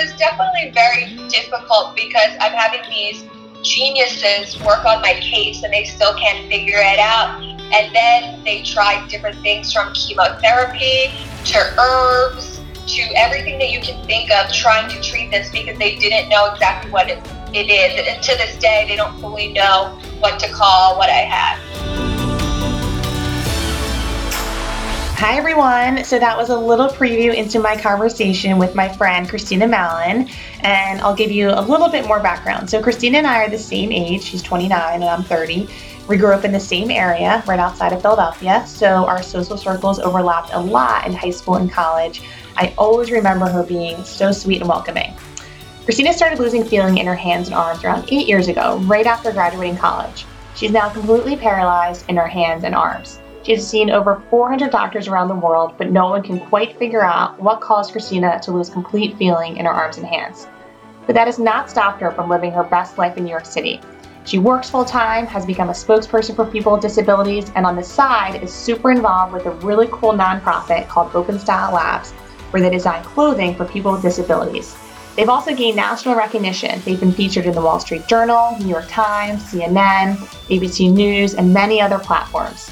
was definitely very difficult because I'm having these geniuses work on my case and they still can't figure it out. And then they tried different things from chemotherapy to herbs to everything that you can think of trying to treat this because they didn't know exactly what it, it is. And to this day, they don't fully know what to call what I have. Hi, everyone. So, that was a little preview into my conversation with my friend Christina Mallon, and I'll give you a little bit more background. So, Christina and I are the same age. She's 29 and I'm 30. We grew up in the same area right outside of Philadelphia, so our social circles overlapped a lot in high school and college. I always remember her being so sweet and welcoming. Christina started losing feeling in her hands and arms around eight years ago, right after graduating college. She's now completely paralyzed in her hands and arms. She has seen over 400 doctors around the world, but no one can quite figure out what caused Christina to lose complete feeling in her arms and hands. But that has not stopped her from living her best life in New York City. She works full time, has become a spokesperson for people with disabilities, and on the side is super involved with a really cool nonprofit called Open Style Labs, where they design clothing for people with disabilities. They've also gained national recognition. They've been featured in the Wall Street Journal, New York Times, CNN, ABC News, and many other platforms.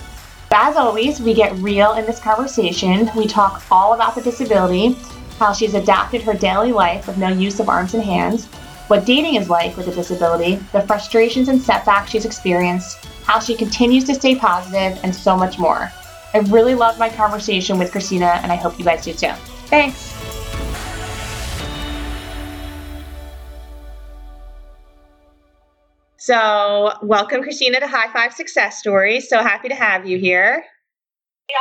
As always, we get real in this conversation. We talk all about the disability, how she's adapted her daily life with no use of arms and hands, what dating is like with a disability, the frustrations and setbacks she's experienced, how she continues to stay positive, and so much more. I really loved my conversation with Christina, and I hope you guys do too. Thanks. So, welcome, Christina, to High Five Success Stories. So happy to have you here.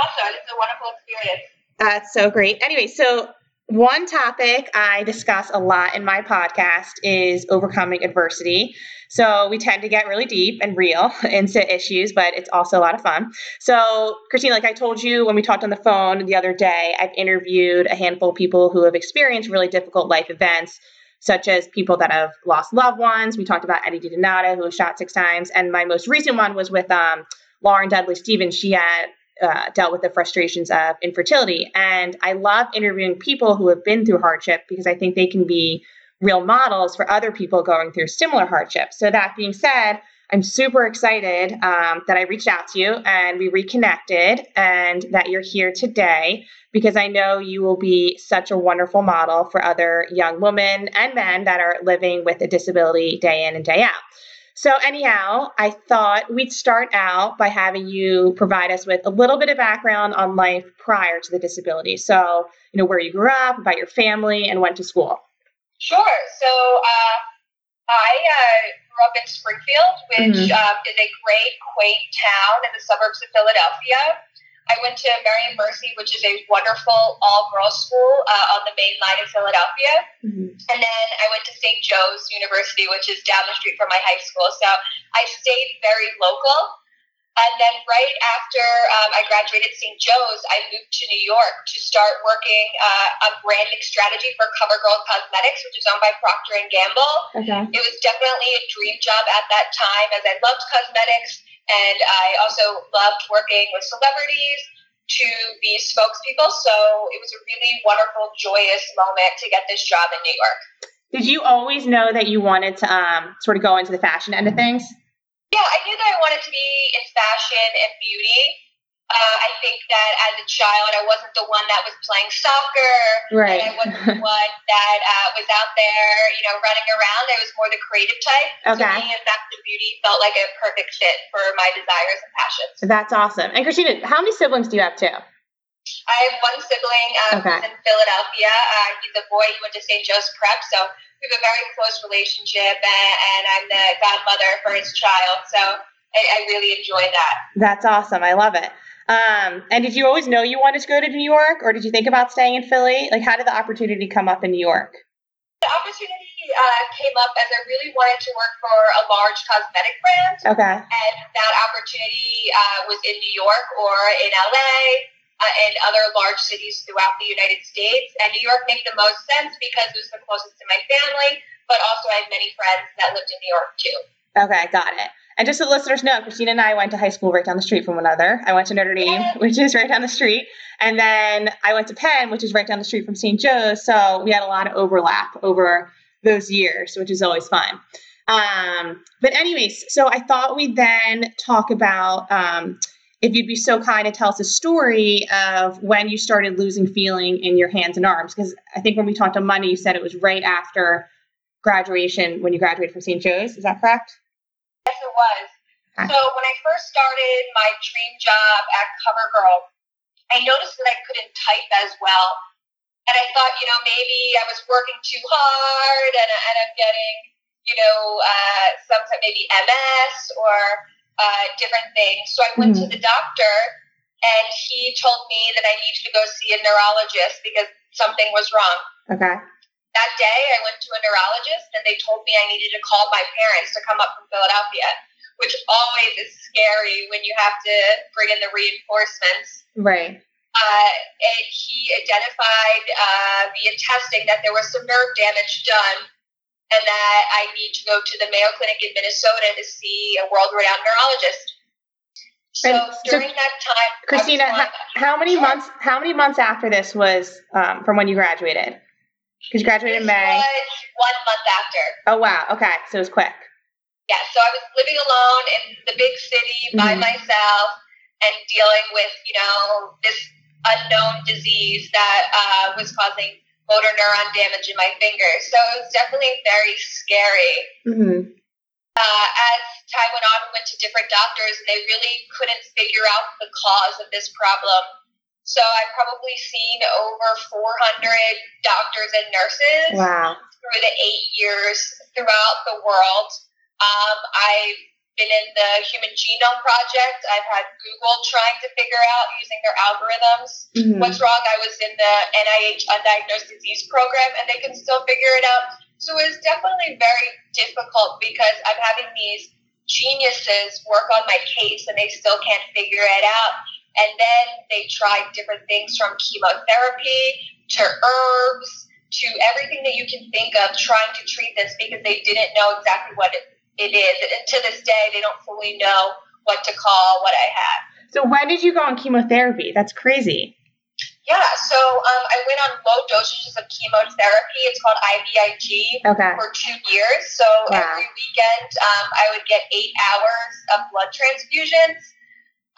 Also, it's a wonderful experience. That's so great. Anyway, so one topic I discuss a lot in my podcast is overcoming adversity. So we tend to get really deep and real into issues, but it's also a lot of fun. So, Christine, like I told you when we talked on the phone the other day, I've interviewed a handful of people who have experienced really difficult life events such as people that have lost loved ones. We talked about Eddie DiDonato, who was shot six times. And my most recent one was with um, Lauren Dudley Stevens. She had uh, dealt with the frustrations of infertility. And I love interviewing people who have been through hardship because I think they can be real models for other people going through similar hardship. So, that being said, I'm super excited um, that I reached out to you and we reconnected and that you're here today because I know you will be such a wonderful model for other young women and men that are living with a disability day in and day out. So, anyhow, I thought we'd start out by having you provide us with a little bit of background on life prior to the disability. So, you know, where you grew up, about your family, and went to school. Sure. So, uh, I uh, grew up in Springfield, which mm-hmm. uh, is a great, quaint town in the suburbs of Philadelphia. I went to Merion Mercy, which is a wonderful all girls school uh, on the main line of Philadelphia. Mm-hmm. And then I went to St. Joe's University, which is down the street from my high school. So I stayed very local. And then right after um, I graduated St. Joe's, I moved to New York to start working uh, on branding strategy for CoverGirl Cosmetics, which is owned by Procter and Gamble. Okay. It was definitely a dream job at that time, as I loved cosmetics, and I also loved working with celebrities to be spokespeople. So it was a really wonderful, joyous moment to get this job in New York. Did you always know that you wanted to um, sort of go into the fashion end of things? Yeah, I knew that I wanted to be in fashion and beauty. Uh, I think that as a child, I wasn't the one that was playing soccer. Right. And I wasn't the one that uh, was out there, you know, running around. I was more the creative type. Okay. So me and fashion and beauty felt like a perfect fit for my desires and passions. That's awesome. And Christina, how many siblings do you have too? I have one sibling um, okay. in Philadelphia. Uh, he's a boy. He went to St. Joe's Prep, so we have a very close relationship, and, and I'm the godmother for his child. So I, I, really enjoy that. That's awesome. I love it. Um, and did you always know you wanted to go to New York, or did you think about staying in Philly? Like, how did the opportunity come up in New York? The opportunity uh, came up as I really wanted to work for a large cosmetic brand. Okay. And that opportunity uh, was in New York or in LA uh, and other large cities throughout the United States. And New York made the most sense because it was the closest to my family, but also I had many friends that lived in New York too. Okay, got it. And just so listeners know, Christina and I went to high school right down the street from one another. I went to Notre Dame, which is right down the street. And then I went to Penn, which is right down the street from St. Joe's. So we had a lot of overlap over those years, which is always fun. Um, but, anyways, so I thought we'd then talk about um, if you'd be so kind to tell us a story of when you started losing feeling in your hands and arms. Because I think when we talked on Monday, you said it was right after graduation when you graduated from St. Joe's. Is that correct? Yes, it was. Okay. So when I first started my dream job at CoverGirl, I noticed that I couldn't type as well. And I thought, you know, maybe I was working too hard and, and I'm getting, you know, uh, sometimes maybe MS or uh, different things. So I went mm-hmm. to the doctor and he told me that I needed to go see a neurologist because something was wrong. Okay. That day I went to a neurologist and they told me I needed to call my parents to come up from Philadelphia which always is scary when you have to bring in the reinforcements. Right. Uh, and he identified uh, via testing that there was some nerve damage done and that I need to go to the Mayo Clinic in Minnesota to see a world renowned neurologist. So and during so, that time, Christina, how, how, many months? How many months after this was um, from when you graduated? Because you graduated in May. one month after. Oh wow! Okay, so it was quick. Yeah, so I was living alone in the big city by mm-hmm. myself and dealing with, you know, this unknown disease that uh, was causing motor neuron damage in my fingers. So it was definitely very scary. Mm-hmm. Uh, as time went on, we went to different doctors, and they really couldn't figure out the cause of this problem. So I've probably seen over 400 doctors and nurses wow. through the eight years throughout the world. Um, I've been in the Human Genome Project. I've had Google trying to figure out using their algorithms mm-hmm. what's wrong. I was in the NIH Undiagnosed Disease Program, and they can still figure it out. So it's definitely very difficult because I'm having these geniuses work on my case, and they still can't figure it out. And then they tried different things from chemotherapy to herbs to everything that you can think of trying to treat this because they didn't know exactly what it it is. And to this day, they don't fully know what to call what I had. So when did you go on chemotherapy? That's crazy. Yeah, so um, I went on low dosages of chemotherapy. It's called IVIG okay. for two years. So wow. every weekend, um, I would get eight hours of blood transfusions.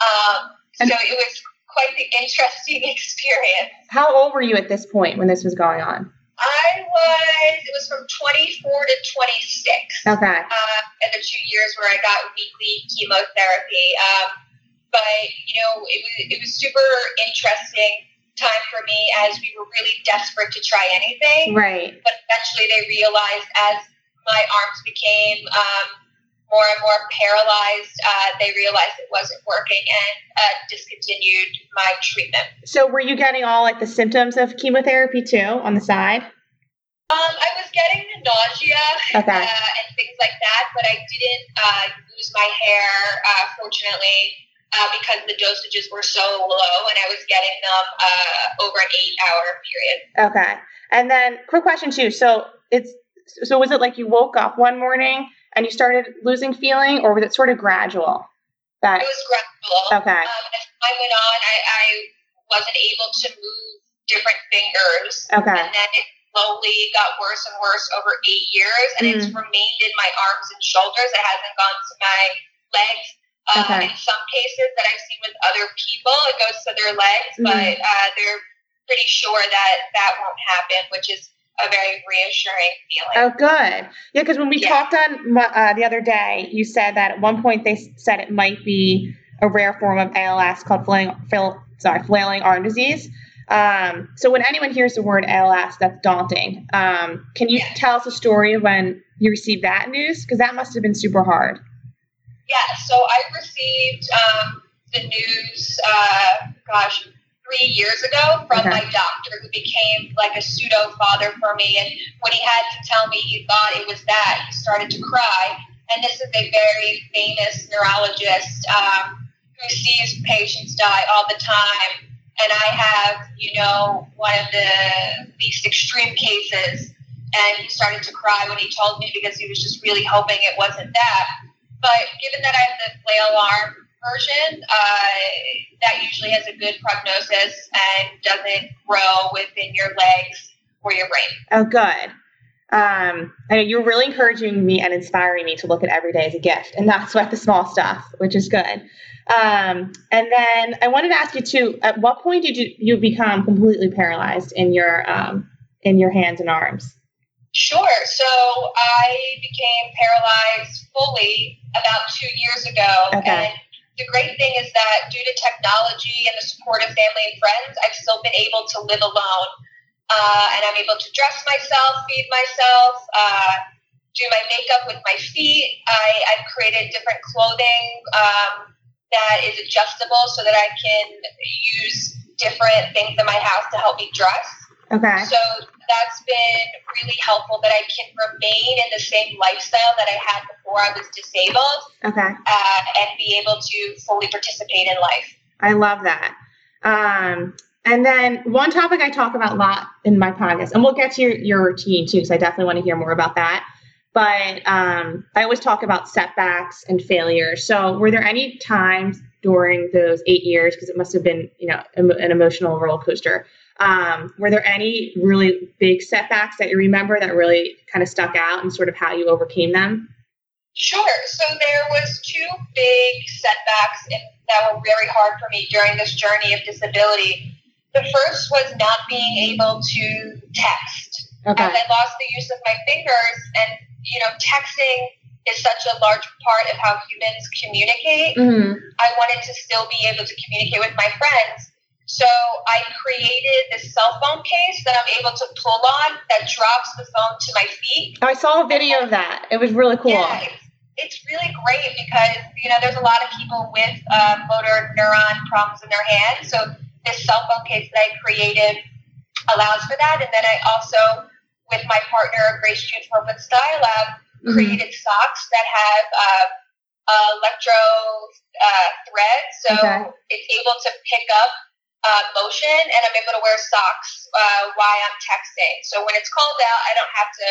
Um, so it was quite the interesting experience. How old were you at this point when this was going on? I was, it was from 24 to 26. Okay. Uh, and the two years where I got weekly chemotherapy. Um, but, you know, it was, it was super interesting time for me as we were really desperate to try anything. Right. But eventually they realized as my arms became um, more and more paralyzed, uh, they realized it wasn't working and uh, discontinued my treatment. So, were you getting all like the symptoms of chemotherapy too on the side? Um, I was getting the nausea okay. uh, and things like that, but I didn't uh, lose my hair, uh, fortunately, uh, because the dosages were so low and I was getting them over an eight hour period. Okay. And then, quick question too. So, it's so was it like you woke up one morning and you started losing feeling, or was it sort of gradual? That it was gradual. Okay. Um, as time went on, I, I wasn't able to move different fingers. Okay. And then it slowly got worse and worse over eight years, and mm. it's remained in my arms and shoulders. It hasn't gone to my legs. Uh, okay. In some cases that I've seen with other people, it goes to their legs, mm. but uh, they're pretty sure that that won't happen, which is a very reassuring feeling. Oh, good. Yeah, because when we yeah. talked on uh, the other day, you said that at one point they said it might be a rare form of ALS called flailing, flail, sorry, flailing arm disease. Um, so when anyone hears the word ALS, that's daunting. Um, can you yeah. tell us a story of when you received that news? Because that must have been super hard. Yeah. So I received um, the news. Uh, gosh three years ago from okay. my doctor who became like a pseudo father for me. And when he had to tell me he thought it was that, he started to cry. And this is a very famous neurologist um, who sees patients die all the time. And I have, you know, one of the least extreme cases. And he started to cry when he told me because he was just really hoping it wasn't that. but given that I have the flail arm version, uh, that usually has a good prognosis and doesn't grow within your legs or your brain. Oh, good. Um, I know you're really encouraging me and inspiring me to look at every day as a gift and that's what the small stuff, which is good. Um, and then I wanted to ask you too: At what point did you you become completely paralyzed in your um, in your hands and arms? Sure. So I became paralyzed fully about two years ago, okay. and the great thing is that due to technology and the support of family and friends, I've still been able to live alone. Uh, and I'm able to dress myself, feed myself, uh, do my makeup with my feet. I, I've created different clothing um, that is adjustable so that I can use different things in my house to help me dress. Okay. So that's been really helpful that I can remain in the same lifestyle that I had before I was disabled. Okay. Uh, and be able to fully participate in life. I love that. Um, and then one topic I talk about a lot in my podcast, and we'll get to your, your routine too, because I definitely want to hear more about that. But um, I always talk about setbacks and failure. So, were there any times during those eight years, because it must have been, you know, an emotional roller coaster, um, were there any really big setbacks that you remember that really kind of stuck out and sort of how you overcame them? Sure. So there was two big setbacks in, that were very hard for me during this journey of disability. The first was not being able to text. Okay. As I lost the use of my fingers, and you know, texting is such a large part of how humans communicate. Mm-hmm. I wanted to still be able to communicate with my friends. So I created this cell phone case that I'm able to pull on that drops the phone to my feet. I saw a video of that. It was really cool. Yeah, it's, it's really great because you know there's a lot of people with uh, motor neuron problems in their hands. So this cell phone case that I created allows for that. And then I also, with my partner Grace Jun from Style Lab, Mhm. created socks that have uh, electro uh, thread, so Okay. it's able to pick up uh, motion, and I'm able to wear socks uh, while I'm texting. So when it's cold out, I don't have to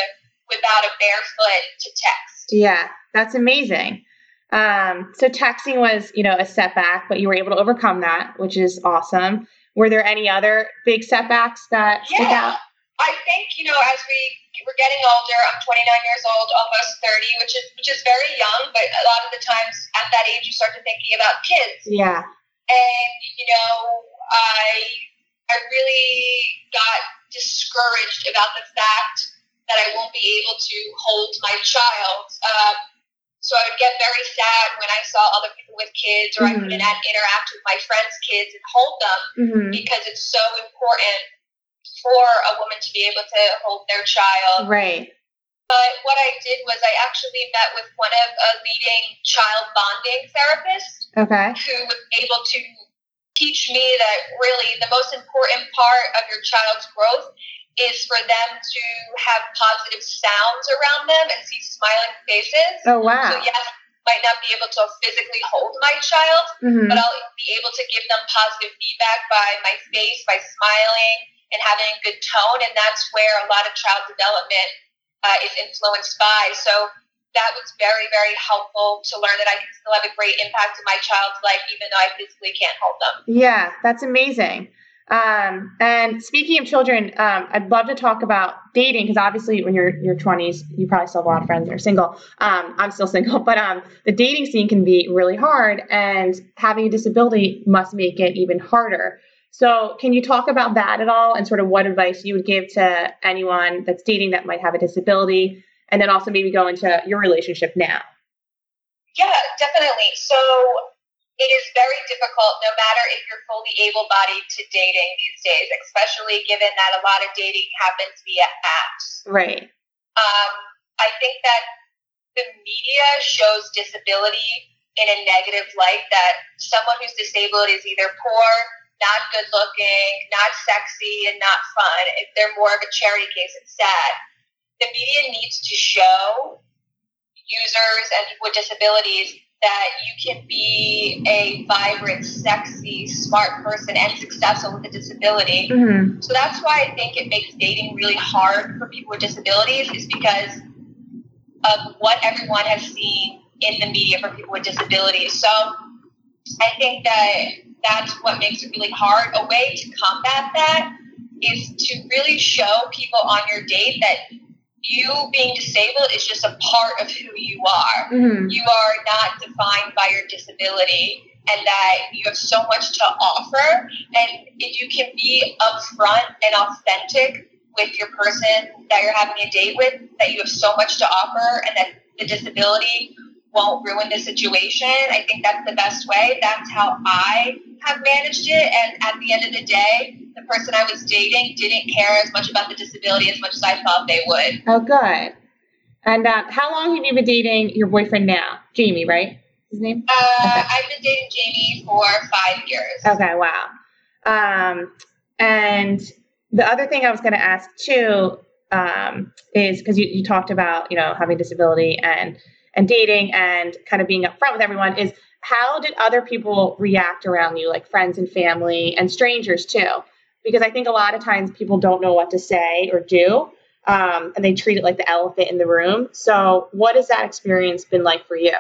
whip out a bare foot to text. Yeah, that's amazing. Um, so texting was, you know, a setback, but you were able to overcome that, which is awesome. Were there any other big setbacks that stick Yeah. I think you know as we we're getting older. I'm 29 years old, almost 30, which is which is very young. But a lot of the times at that age, you start to thinking about kids. Yeah. and you know i i really got discouraged about the fact that i won't be able to hold my child um, so i would get very sad when i saw other people with kids or Mhm. i couldn't interact with my friends kids and hold them hmm because it's so important for a woman to be able to hold their child Right. but what I did was I actually met with one of a leading child bonding therapist Okay. who was able to teach me that really the most important part of your child's growth is for them to have positive sounds around them and see smiling faces. Oh wow. So yes, might not be able to physically hold my child, hmm but I'll be able to give them positive feedback by my face, by smiling and having a good tone, and that's where a lot of child development uh, is influenced by. So that was very, very helpful to learn that I can still have a great impact in my child's life, even though I physically can't hold them. Yeah, that's amazing. Um, and speaking of children, um, I'd love to talk about dating because obviously, when you're your 20s, you probably still have a lot of friends that are single. Um, I'm still single, but um, the dating scene can be really hard, and having a disability must make it even harder. So, can you talk about that at all and sort of what advice you would give to anyone that's dating that might have a disability? And then also maybe go into your relationship now. Yeah, definitely. So it is very difficult, no matter if you're fully able bodied to dating these days, especially given that a lot of dating happens via apps. Right. um, I think that the media shows disability in a negative light that someone who's disabled is either poor, not good looking, not sexy, and not fun. If they're more of a charity case, it's sad. The media needs to show users and people with disabilities that you can be a vibrant, sexy, smart person and successful with a disability. hmm So that's why I think it makes dating really hard for people with disabilities, is because of what everyone has seen in the media for people with disabilities. So I think that that's what makes it really hard. A way to combat that is to really show people on your date that you being disabled is just a part of who you are. Mm-hmm. You are not defined by your disability and that you have so much to offer. And if you can be upfront and authentic with your person that you're having a date with, that you have so much to offer and that the disability won't ruin the situation. I think that's the best way. That's how I have managed it. And at the end of the day, the person I was dating didn't care as much about the disability as much as I thought they would. Oh, good. And uh, how long have you been dating your boyfriend now? Jamie, right? His name? Uh, okay. I've been dating Jamie for five years. Okay, wow. Um, and the other thing I was going to ask too um, is because you, you talked about you know having disability and and dating and kind of being upfront with everyone is how did other people react around you like friends and family and strangers too? Because i think a lot of times people don't know what to say or do um, and they treat it like the elephant in the room. So what has that experience been like for you?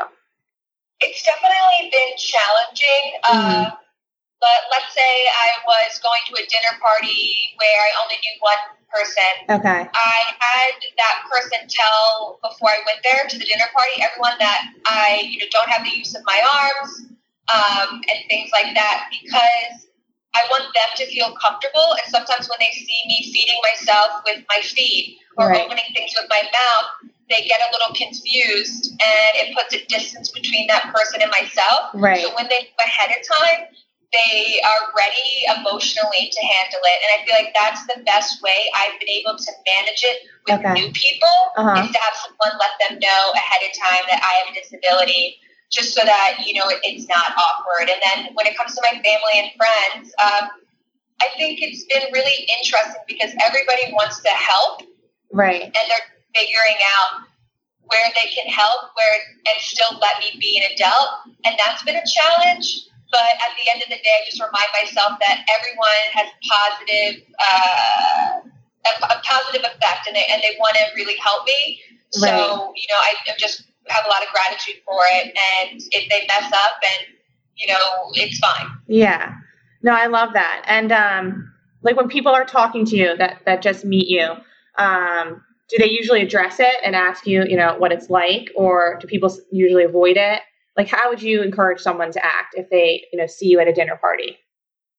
It's definitely been challenging mm-hmm. uh, but let's say I was going to a dinner party where I only knew one person. Okay. I had that person tell before I went there to the dinner party everyone that I, you know, don't have the use of my arms um, and things like that because I want them to feel comfortable. And sometimes when they see me feeding myself with my feet or right. opening things with my mouth, they get a little confused and it puts a distance between that person and myself. Right. So when they ahead of time, they are ready emotionally to handle it. And I feel like that's the best way I've been able to manage it with okay. new people uh-huh. is to have someone let them know ahead of time that I have a disability just so that, you know, it, it's not awkward. And then when it comes to my family and friends, um, I think it's been really interesting because everybody wants to help. Right. And they're figuring out where they can help where and still let me be an adult. And that's been a challenge but at the end of the day, I just remind myself that everyone has positive, uh, a, a, positive effect, and they and they want to really help me. Right. So you know, I, I just have a lot of gratitude for it. And if they mess up, and you know, it's fine. Yeah. No, I love that. And um, like when people are talking to you that that just meet you, um, do they usually address it and ask you, you know, what it's like, or do people usually avoid it? Like, how would you encourage someone to act if they, you know, see you at a dinner party?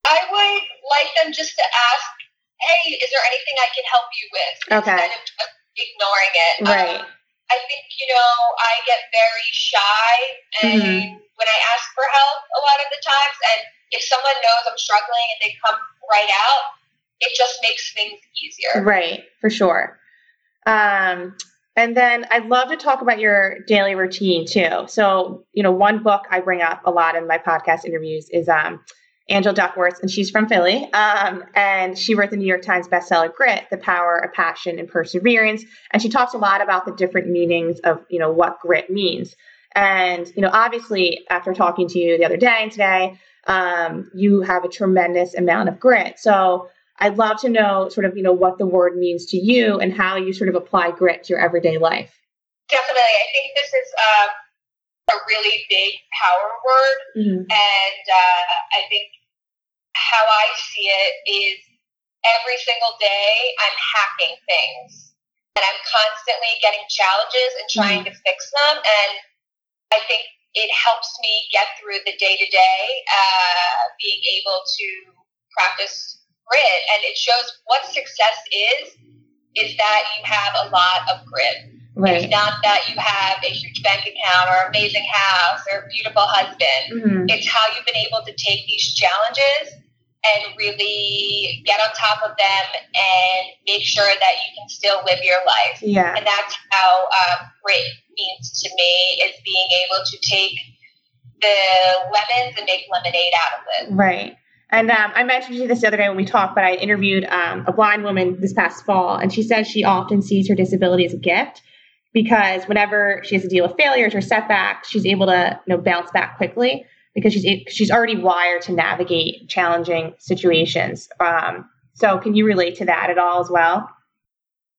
I would like them just to ask, "Hey, is there anything I can help you with?" Okay. Instead of ignoring it. Right. Um, I think you know I get very shy, and mm-hmm. when I ask for help, a lot of the times, and if someone knows I'm struggling and they come right out, it just makes things easier. Right, for sure. Um, and then I'd love to talk about your daily routine too. So, you know, one book I bring up a lot in my podcast interviews is um, Angela Duckworth, and she's from Philly. Um, and she wrote the New York Times bestseller Grit, The Power of Passion and Perseverance. And she talks a lot about the different meanings of, you know, what grit means. And, you know, obviously, after talking to you the other day and today, um, you have a tremendous amount of grit. So, I'd love to know sort of, you know, what the word means to you and how you sort of apply grit to your everyday life. Definitely. I think this is uh, a really big power word. Mm-hmm. And uh, I think how I see it is every single day I'm hacking things and I'm constantly getting challenges and trying mm-hmm. to fix them. And I think it helps me get through the day to day, being able to practice grit and it shows what success is is that you have a lot of grit. Right. It's not that you have a huge bank account or amazing house or a beautiful husband. Mm-hmm. It's how you've been able to take these challenges and really get on top of them and make sure that you can still live your life. Yeah. And that's how uh, grit means to me is being able to take the lemons and make lemonade out of it. Right. And um, I mentioned to you this the other day when we talked, but I interviewed um, a blind woman this past fall, and she says she often sees her disability as a gift because whenever she has to deal with failures or setbacks, she's able to you know bounce back quickly because she's she's already wired to navigate challenging situations. Um, so, can you relate to that at all as well?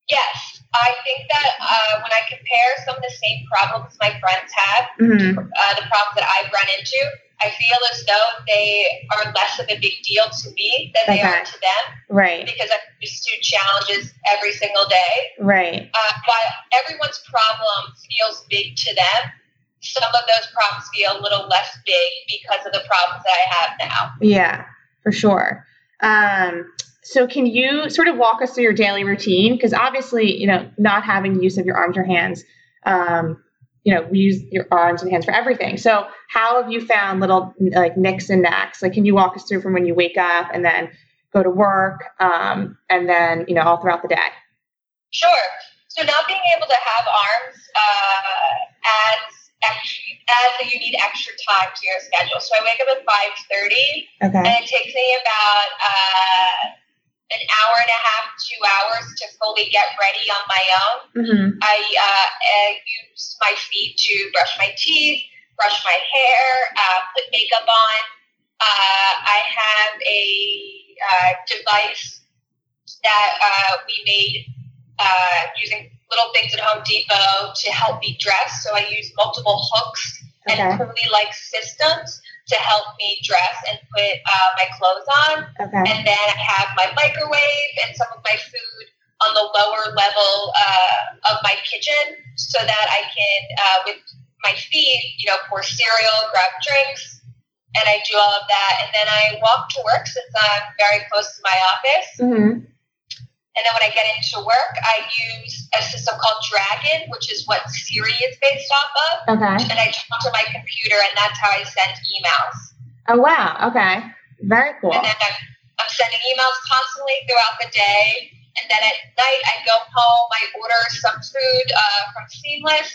Yes, I think that uh, when I compare some of the same problems my friends have, Mm-hmm. uh, the problems that I've run into, I feel as though they are less of a big deal to me than they are to them Right. because I'm used to challenges every single day. Right. Uh, while everyone's problem feels big to them, some of those problems feel a little less big because of the problems that I have now. Yeah, for sure. Um, so can you sort of walk us through your daily routine? Because obviously, you know, not having use of your arms or hands, um, you know, we use your arms and hands for everything. So how have you found little like nicks and knacks? Like, can you walk us through from when you wake up and then go to work, um, and then you know all throughout the day? Sure. So not being able to have arms uh, adds extra, adds that you need extra time to your schedule. So I wake up at five thirty, Okay. and it takes me about uh, an hour and a half, two hours to fully get ready on my own. Mm-hmm. I uh, uh, use my feet to brush my teeth, brush my hair, uh, put makeup on. Uh, I have a uh, device that uh, we made uh, using little things at Home Depot to help me dress. So I use multiple hooks Okay. and pulley-like systems to help me dress and put uh, my clothes on. Okay. And then I have my microwave and some of my food on the lower level uh, of my kitchen so that I can, uh, with my feet, you know, pour cereal, grab drinks, and I do all of that. And then I walk to work since I'm very close to my office. Mm-hmm. And then when I get into work, I use a system called Dragon, which is what Siri is based off of. Okay. And I talk to my computer, and that's how I send emails. Oh wow. Okay. Very cool. And then I'm, I'm sending emails constantly throughout the day. And then at night, I go home, I order some food uh, from Seamless,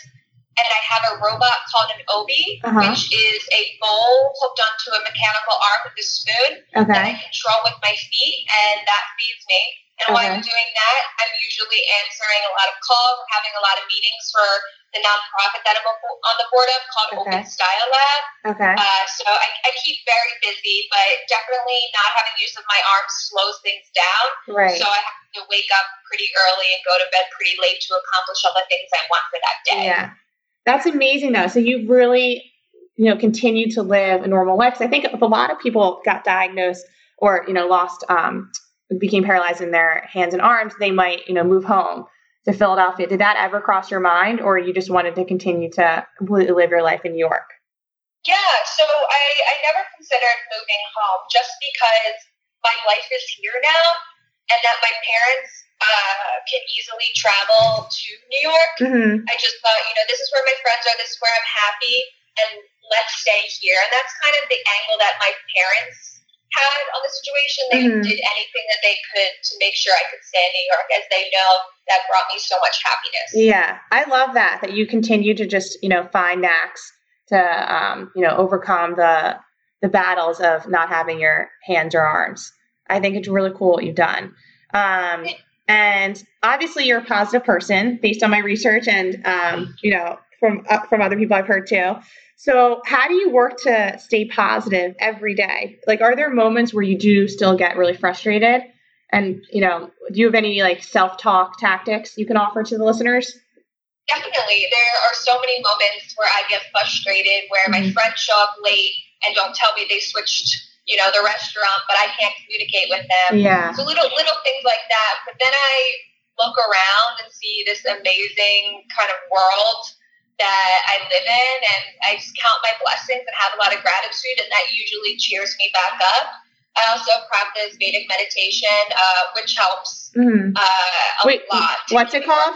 and I have a robot called an Obi, Uh-huh. which is a bowl hooked onto a mechanical arm with a spoon that Okay. I control with my feet, and that feeds me. And while I'm doing that, I'm usually answering a lot of calls, having a lot of meetings for the nonprofit that I'm on the board of called Okay. Open Style Lab. Okay. Uh, so I, I keep very busy, but definitely not having use of my arms slows things down. Right. So I have to wake up pretty early and go to bed pretty late to accomplish all the things I want for that day. Yeah. That's amazing though. So you've really, you know, continued to live a normal life. I think if a lot of people got diagnosed or, you know, lost, um, became paralyzed in their hands and arms, they might, you know, move home to Philadelphia. Did that ever cross your mind or you just wanted to continue to completely live your life in New York? Yeah, so I, I never considered moving home just because my life is here now and that my parents uh, can easily travel to New York. Mm-hmm. I just thought, you know, this is where my friends are, this is where I'm happy, and let's stay here. And that's kind of the angle that my parents had on the situation. They Mhm. did anything that they could to make sure I could stay in New York, as they know that brought me so much happiness. Yeah, I love that that you continue to just you know find knacks to um, you know overcome the the battles of not having your hands or arms. I think it's really cool what you've done. Um, and obviously, you're a positive person based on my research and um, you know from uh, from other people I've heard too. So, how do you work to stay positive every day? Like, are there moments where you do still get really frustrated? And you know, do you have any like self talk tactics you can offer to the listeners? Definitely. There are so many moments where I get frustrated where my Mhm. friends show up late and don't tell me they switched, you know, the restaurant, but I can't communicate with them. Yeah. So little little things like that. But then I look around and see this amazing kind of world that I live in and I just count my blessings and have a lot of gratitude and that usually cheers me back up. I also practice Vedic meditation, uh, which helps Mhm. uh, a Wait, lot. what's it called?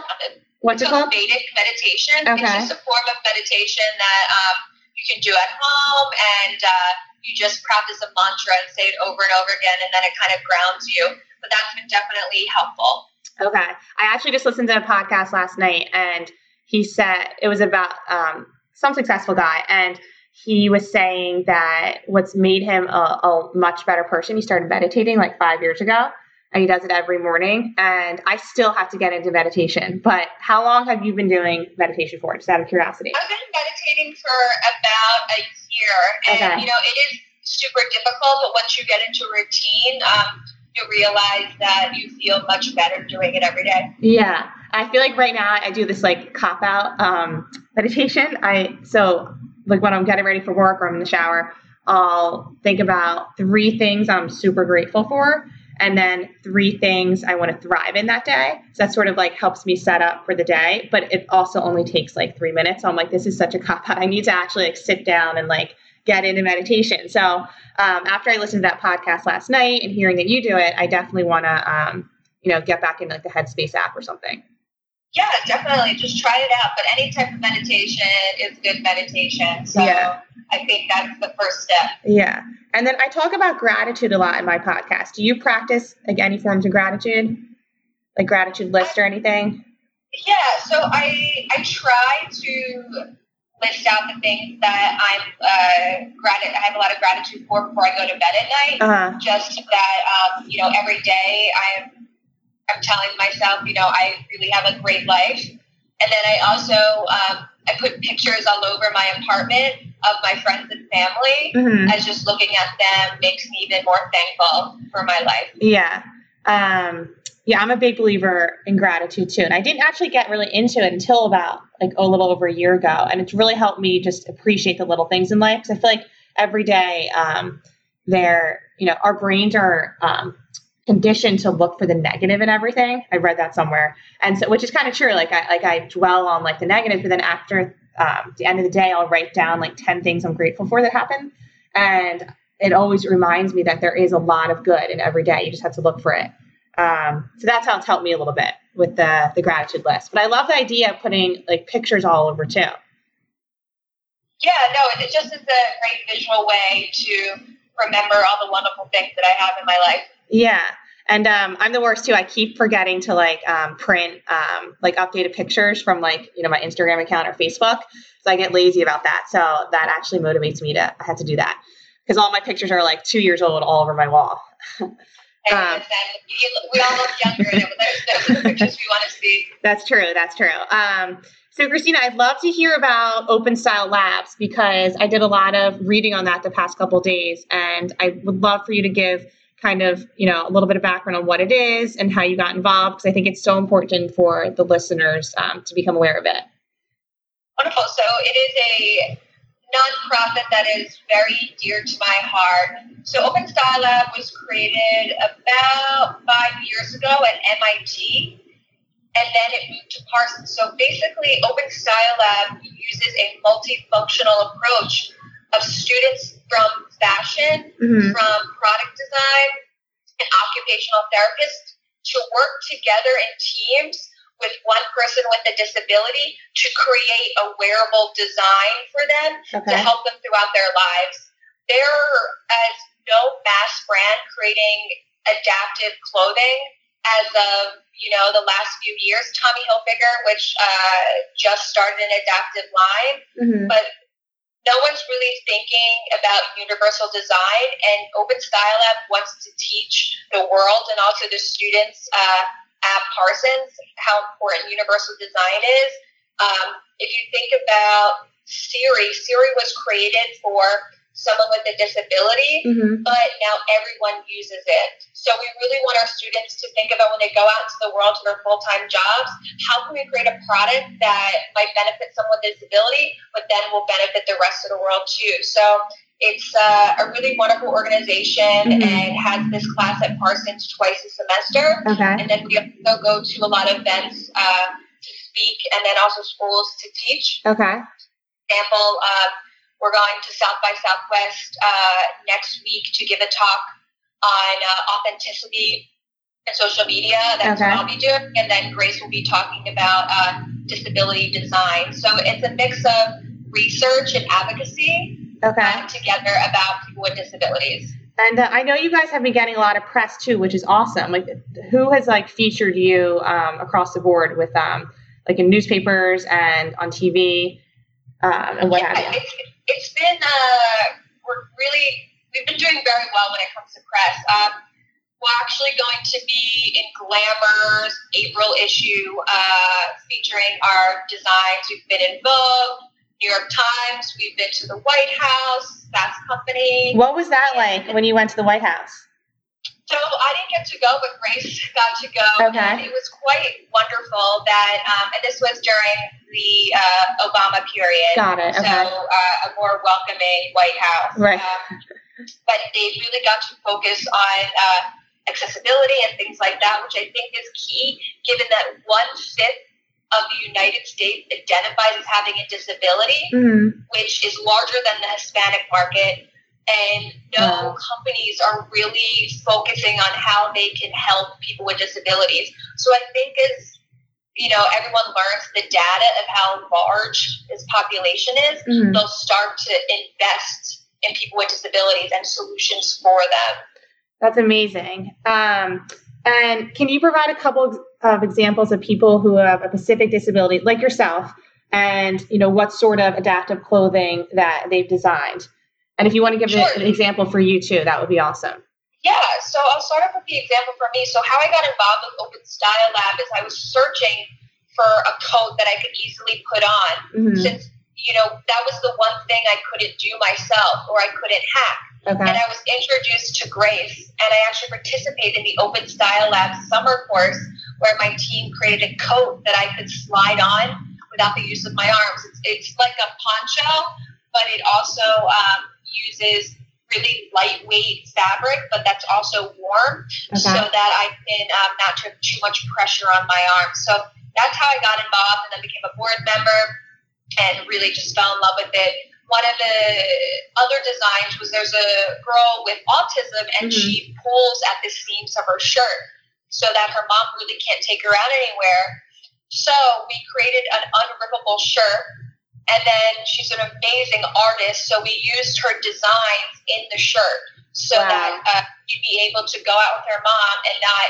What's it It's called called? Vedic meditation. Okay. It's just a form of meditation that um, you can do at home, and uh, you just practice a mantra and say it over and over again, and then it kind of grounds you. But that's been definitely helpful. Okay. I actually just listened to a podcast last night and he said it was about um, some successful guy and he was saying that what's made him a, a much better person, he started meditating like five years ago and he does it every morning. And I still have to get into meditation. But how long have you been doing meditation for? Just out of curiosity. I've been meditating for about a year, and Okay. you know it is super difficult. But once you get into routine, um, you realize that you feel much better doing it every day. Yeah. I feel like right now I do this like cop out um, meditation. I so like when I'm getting ready for work or I'm in the shower, I'll think about three things I'm super grateful for, and then three things I want to thrive in that day. So that sort of like helps me set up for the day, but it also only takes like three minutes. So I'm like, this is such a cop out. I need to actually like sit down and like get into meditation. So um, after I listened to that podcast last night and hearing that you do it, I definitely want to, um, you know, get back into like the Headspace app or something. Yeah, definitely. Just try it out. But any type of meditation is good meditation. So yeah. I think that's the first step. Yeah. And then I talk about gratitude a lot in my podcast. Do you practice like any forms of gratitude? Like gratitude list or anything? Yeah, so I I try to list out the things that I'm uh, grat- I have a lot of gratitude for before I go to bed at night. Uh-huh. Just that um, you know every day I'm I'm telling myself you know I really have a great life, and then I also um, I put pictures all over my apartment of my friends and family mm-hmm. as just looking at them makes me even more thankful for my life. Yeah. Um, yeah, I'm a big believer in gratitude too. And I didn't actually get really into it until about like a little over a year ago. And it's really helped me just appreciate the little things in life. Because I feel like every day, um, they're, you know, our brains are um, conditioned to look for the negative in everything. I read that somewhere. And so, which is kind of true. Like I, like I dwell on like the negative, but then after um, the end of the day, I'll write down like 10 things I'm grateful for that happened. And it always reminds me that there is a lot of good in every day. You just have to look for it. Um, so that's how it's helped me a little bit with the the gratitude list. But I love the idea of putting like pictures all over too. Yeah, no, it just is a great visual way to remember all the wonderful things that I have in my life. Yeah. And um, I'm the worst too. I keep forgetting to like um, print um, like updated pictures from like you know my Instagram account or Facebook. So I get lazy about that. So that actually motivates me to I have to do that because all my pictures are like two years old all over my wall. Um, we all look younger, and there's the pictures we want to see. That's true. That's true. Um, so, Christina, I'd love to hear about Open Style Labs because I did a lot of reading on that the past couple days, and I would love for you to give kind of you know a little bit of background on what it is and how you got involved because I think it's so important for the listeners um, to become aware of it. Wonderful. So it is a nonprofit that is very dear to my heart. So Open Style Lab was created about five years ago at MIT, and then it moved to Parsons. So basically, Open Style Lab uses a multifunctional approach of students from fashion, mm-hmm. from product design, and occupational therapists to work together in teams with one person with a disability to create a wearable design for them okay. to help them throughout their lives. There is no mass brand creating adaptive clothing as of you know the last few years. Tommy Hilfiger, which uh, just started an adaptive line, mm-hmm. but no one's really thinking about universal design. And Open Style Lab wants to teach the world and also the students. Uh, at Parsons how important universal design is. Um, if you think about Siri, Siri was created for someone with a disability, mm-hmm. but now everyone uses it. So we really want our students to think about when they go out into the world to their full-time jobs, how can we create a product that might benefit someone with a disability, but then will benefit the rest of the world too. So it's uh, a really wonderful organization mm-hmm. and has this class at Parsons twice a semester. Okay. And then we also go to a lot of events uh, to speak and then also schools to teach. Okay. Example, uh, we're going to South by Southwest uh, next week to give a talk on uh, authenticity and social media. That's okay. what I'll be doing. And then Grace will be talking about uh, disability design. So it's a mix of research and advocacy okay. together about people with disabilities. And uh, I know you guys have been getting a lot of press too, which is awesome. Like, who has like featured you um, across the board with um, like in newspapers and on TV um, and what yeah, have you? It's, it's been uh, we're really we've been doing very well when it comes to press. Um, we're actually going to be in Glamour's April issue uh, featuring our designs. We've been in Vogue. New York Times. We've been to the White House, Fast Company. What was that like when you went to the White House? So I didn't get to go, but Grace got to go. Okay. And it was quite wonderful that, um, and this was during the uh, Obama period. Got it. So uh, a more welcoming White House. Right. Um, but they really got to focus on uh, accessibility and things like that, which I think is key, given that one fifth of the United States identifies as having a disability, Mhm. which is larger than the Hispanic market. And no companies are really focusing on how they can help people with disabilities. So I think as you know, everyone learns the data of how large this population is, Mhm. they'll start to invest in people with disabilities and solutions for them. That's amazing. Um, and can you provide a couple of examples of people who have a specific disability, like yourself, and you know what sort of adaptive clothing that they've designed? And if you want to give Sure. an example for you too, that would be awesome. Yeah, so I'll start off with the example for me. So how I got involved with Open Style Lab is I was searching for a coat that I could easily put on Mhm. since you know that was the one thing I couldn't do myself or I couldn't hack. And I was introduced to Grace, and I actually participated in the Open Style Lab summer course where my team created a coat that I could slide on without the use of my arms. It's, it's like a poncho, but it also um, uses really lightweight fabric, but that's also warm so that I can um, not put too much pressure on my arms. So that's how I got involved and then became a board member and really just fell in love with it. One of the other designs was there's a girl with autism and Mhm. she pulls at the seams of her shirt so that her mom really can't take her out anywhere. So we created an unrippable shirt and then she's an amazing artist. So we used her designs in the shirt so Wow. that uh, you'd be able to go out with her mom and not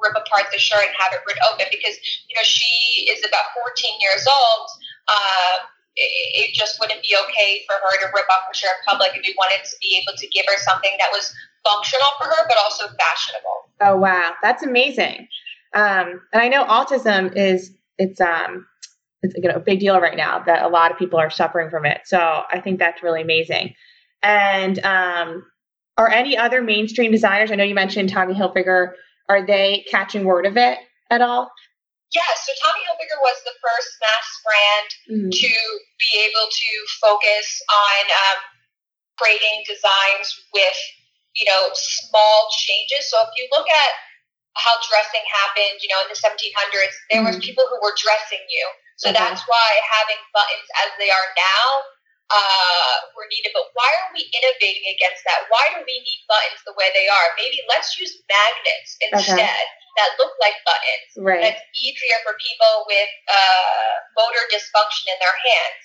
rip apart the shirt and have it ripped open because you know she is about 14 years old. Uh, it, it just wouldn't be okay for her to rip off her shirt in public, and we wanted to be able to give her something that was functional for her, but also fashionable. Oh wow, that's amazing. Um, and I know autism is it's um it's you know a big deal right now that a lot of people are suffering from it. So I think that's really amazing. And um, are any other mainstream designers? I know you mentioned Tommy Hilfiger. Are they catching word of it at all? Yeah, so Tommy Hilfiger was the first mass brand Mhm. to be able to focus on um, creating designs with you know small changes. So if you look at how dressing happened, you know, in the 1700s, there was Mhm. people who were dressing you. So Okay. that's why having buttons as they are now uh, were needed. But why are we innovating against that? Why do we need buttons the way they are? Maybe let's use magnets instead that look like buttons Right. that's easier for people with uh, motor dysfunction in their hands.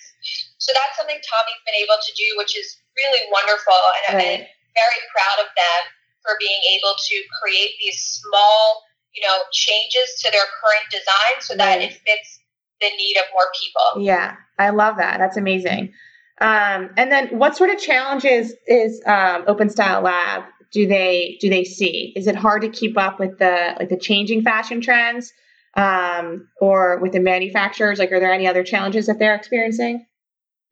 So that's something Tommy's been able to do, which is really wonderful, and I'm Right. very proud of them for being able to create these small, you know, changes to their current design so that Right. it fits the need of more people. Yeah, I love that. That's amazing. Um, and then, what sort of challenges is um, Open Style Lab? Do they do they see? Is it hard to keep up with the like the changing fashion trends, um, or with the manufacturers? Like, are there any other challenges that they're experiencing?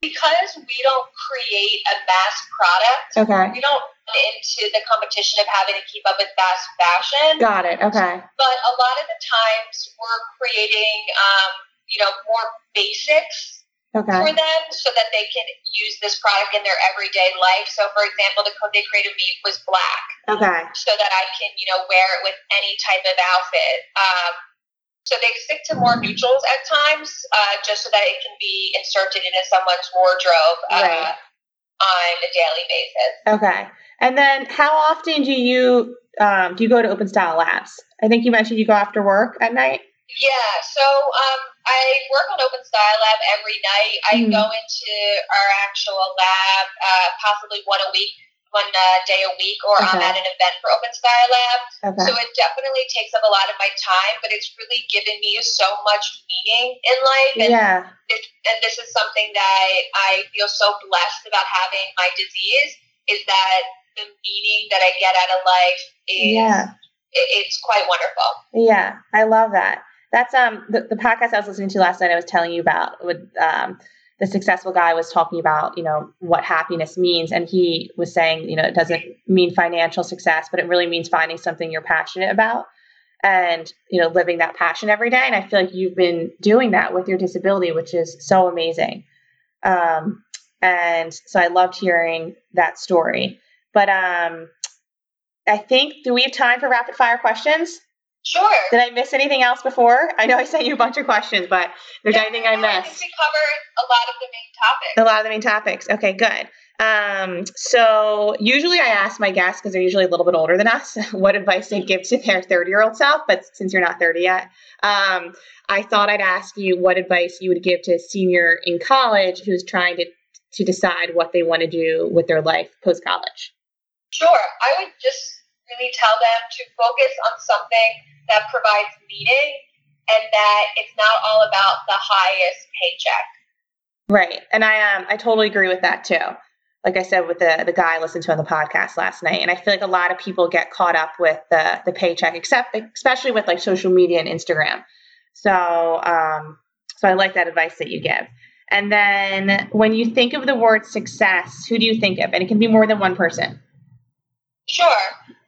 Because we don't create a mass product, Okay, we don't run into the competition of having to keep up with fast fashion. got it. Okay, but a lot of the times we're creating um, you know more basics for them so that they can use this product in their everyday life so for example the coat they created me was black okay, so that i can you know wear it with any type of outfit um, so they stick to more neutrals at times uh, just so that it can be inserted into someone's wardrobe uh, Right. on a daily basis okay. And then, how often do you um, do you go to Open Style Labs? I think you mentioned you go after work at night. Yeah, so um, I work on Open Style Lab every night. I Mhm. go into our actual lab uh, possibly one a week, one uh, day a week, or I'm at an event for Open Style Lab. Okay, So it definitely takes up a lot of my time, but it's really given me so much meaning in life. And, yeah, this, and this is something that I, feel so blessed about having my disease is that the meaning that I get out of life is yeah. it, it's quite wonderful. Yeah, I love that. That's um the, the podcast I was listening to last night. I was telling you about with um the successful guy was talking about, you know, what happiness means. And he was saying, you know, it doesn't mean financial success, but it really means finding something you're passionate about and, you know, living that passion every day. And I feel like you've been doing that with your disability, which is so amazing. Um, and so I loved hearing that story. But um, I think, do we have time for rapid fire questions? Sure. Did I miss anything else before? I know I sent you a bunch of questions, but there's Yeah, anything I I missed? think we covered a lot of the main topics. A lot of the main topics. Okay, good. Um, so usually I ask my guests because they're usually a little bit older than us what advice they give to their 30 year old self. But since you're not 30 yet, um, I thought I'd ask you what advice you would give to a senior in college who's trying to to decide what they want to do with their life post college. Sure. I would just really tell them to focus on something that provides meaning and that it's not all about the highest paycheck. Right. And I um I totally agree with that too. Like I said with the the guy I listened to on the podcast last night. And I feel like a lot of people get caught up with the the paycheck, except especially with like social media and Instagram. So um so I like that advice that you give. And then when you think of the word success, who do you think of? And it can be more than one person. Sure.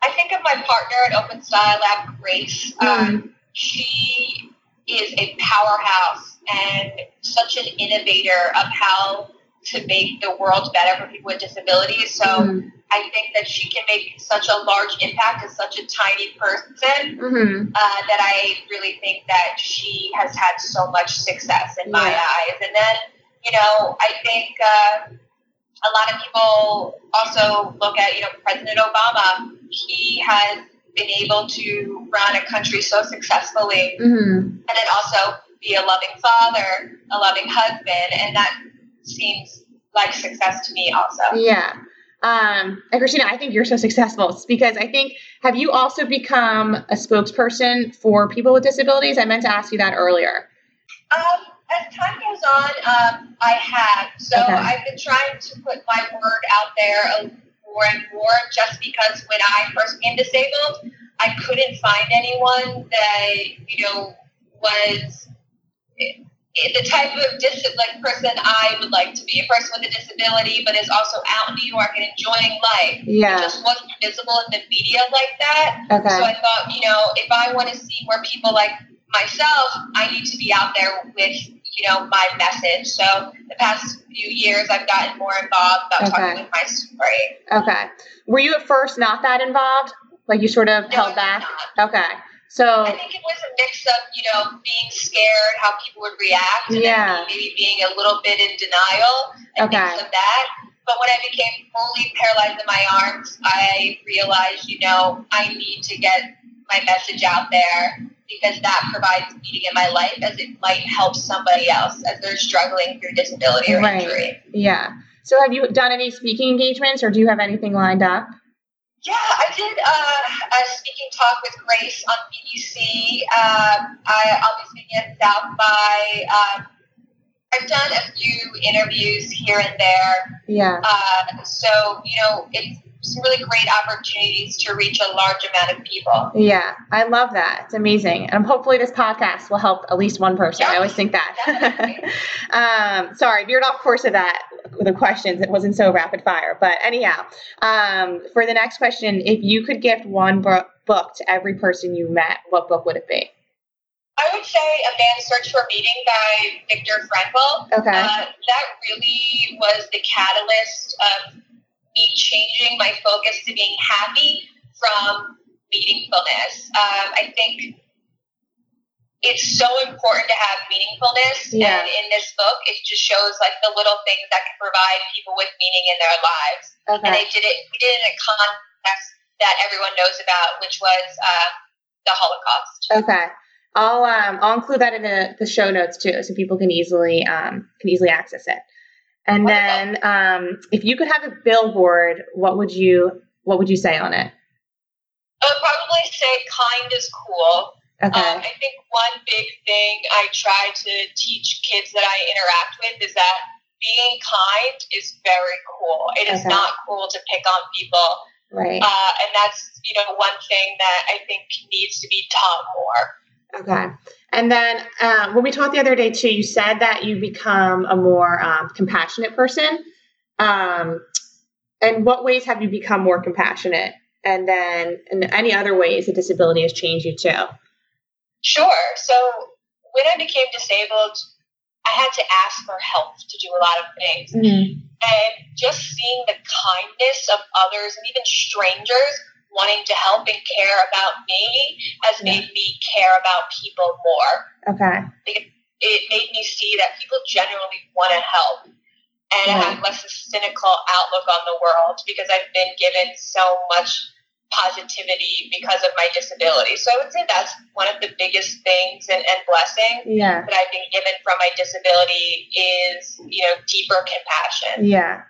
I think of my partner at Open Style Lab, Grace. Um, she is a powerhouse and such an innovator of how to make the world better for people with disabilities. So Mhm. I think that she can make such a large impact as such a tiny person Mhm. uh, that I really think that she has had so much success in my eyes. And then, you know, I think uh, a lot of people also look at, you know, President Obama. He has been able to run a country so successfully Mhm. and then also be a loving father, a loving husband, and that seems like success to me also. Yeah. Um, and Christina, I think you're so successful It's because I think, have you also become a spokesperson for people with disabilities? I meant to ask you that earlier. Um, as time goes on, um, I have. So Okay. I've been trying to put my word out there more and more just because when I first became disabled, I couldn't find anyone that, you know, was the type of dis- like person I would like to be, a person with a disability, but is also out in New York and enjoying life. It Yeah. just wasn't visible in the media like that. Okay. So I thought, you know, if I want to see more people like myself, I need to be out there with, you know, my message. So the past few years, I've gotten more involved about Okay. talking with my story. Okay. Were you at first not that involved? Like you sort of No, held back? not. Okay. So I think it was a mix of, you know, being scared, how people would react, and Yeah. maybe being a little bit in denial and Okay. things of that. But when I became fully paralyzed in my arms, I realized, you know, I need to get my message out there because that provides meaning in my life as it might help somebody else as they're struggling through disability or Right. injury. yeah. So have you done any speaking engagements or do you have anything lined up? Yeah, I did uh, a speaking talk with Grace on BBC. Um, I, I'll be speaking at South by. Um, I've done a few interviews here and there. Yeah. Uh, so, you know, it's some really great opportunities to reach a large amount of people. Yeah, I love that. It's amazing. And hopefully this podcast will help at least one person. I always think that. um, sorry, veered off course of that with the questions. It wasn't so rapid fire. But anyhow, um, for the next question, if you could gift one book book to every person you met, what book would it be? I would say A Man's Search for Meaning by Viktor Frankl. Okay. Uh, that really was the catalyst of me changing my focus to being happy from meaningfulness. Um, I think it's so important to have meaningfulness, Yeah. and in this book, it just shows like the little things that can provide people with meaning in their lives. And okay. they did it. We did it in a context that everyone knows about, which was uh, the Holocaust. Okay. I'll um I'll include that in the, the show notes too, so people can easily um can easily access it. And then um if you could have a billboard, what would you what would you say on it? I would probably say kind is cool. Okay. Um, I think one big thing I try to teach kids that I interact with is that being kind is very cool. It is Okay. not cool to pick on people, right. uh, and that's you know one thing that I think needs to be taught more. Okay. And then um, when we talked the other day too, you said that you become a more um, compassionate person. Um, and what ways have you become more compassionate? And then, in any other ways, that disability has changed you too. Sure. So when I became disabled, I had to ask for help to do a lot of things. Mm-hmm. And just seeing the kindness of others and even strangers wanting to help and care about me has yeah. made me care about people more. Okay. It, it made me see that people genuinely want to help. And. I have less of a cynical outlook on the world because I've been given so much positivity because of my disability. So I would say that's one of the biggest things and, and blessings yeah. that I've been given from my disability is, you know, deeper compassion. Yeah.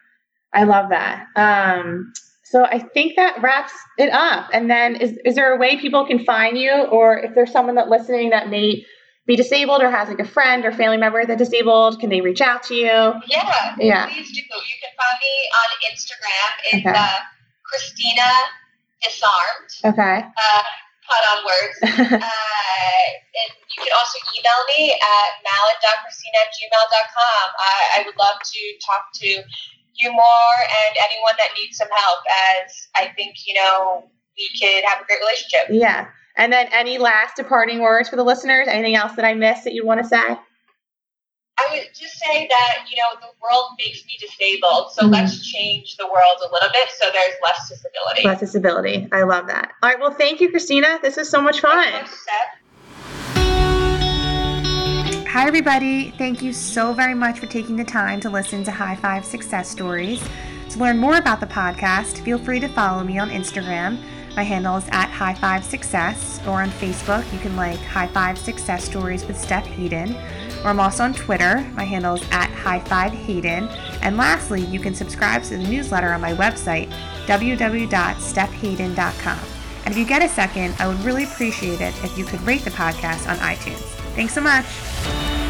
I love that. Um, so I think that wraps it up. And then is, is there a way people can find you or if there's someone that listening that may be disabled or has like a friend or family member that's disabled, can they reach out to you? Yeah. Yeah. Please do. You can find me on Instagram. It's okay. uh, Christina disarmed. Okay. Uh, put on words. uh, and you can also email me at mallon.christina at gmail.com. I, I would love to talk to you more and anyone that needs some help as I think, you know, we could have a great relationship. Yeah. And then any last departing words for the listeners? Anything else that I missed that you want to say? I would just say that, you know, the world makes me disabled. So mm-hmm. let's change the world a little bit so there's less disability. Less disability. I love that. All right. Well, thank you, Christina. This is so much fun. Hi, everybody. Thank you so very much for taking the time to listen to High Five Success Stories. To learn more about the podcast, feel free to follow me on Instagram. My handle is at High Five Success, or on Facebook, you can like High Five Success Stories with Steph Hayden or I'm also on Twitter. My handle is at High Five Hayden. And lastly, you can subscribe to the newsletter on my website, www.stephhayden.com. And if you get a second, I would really appreciate it if you could rate the podcast on iTunes. Thanks so much.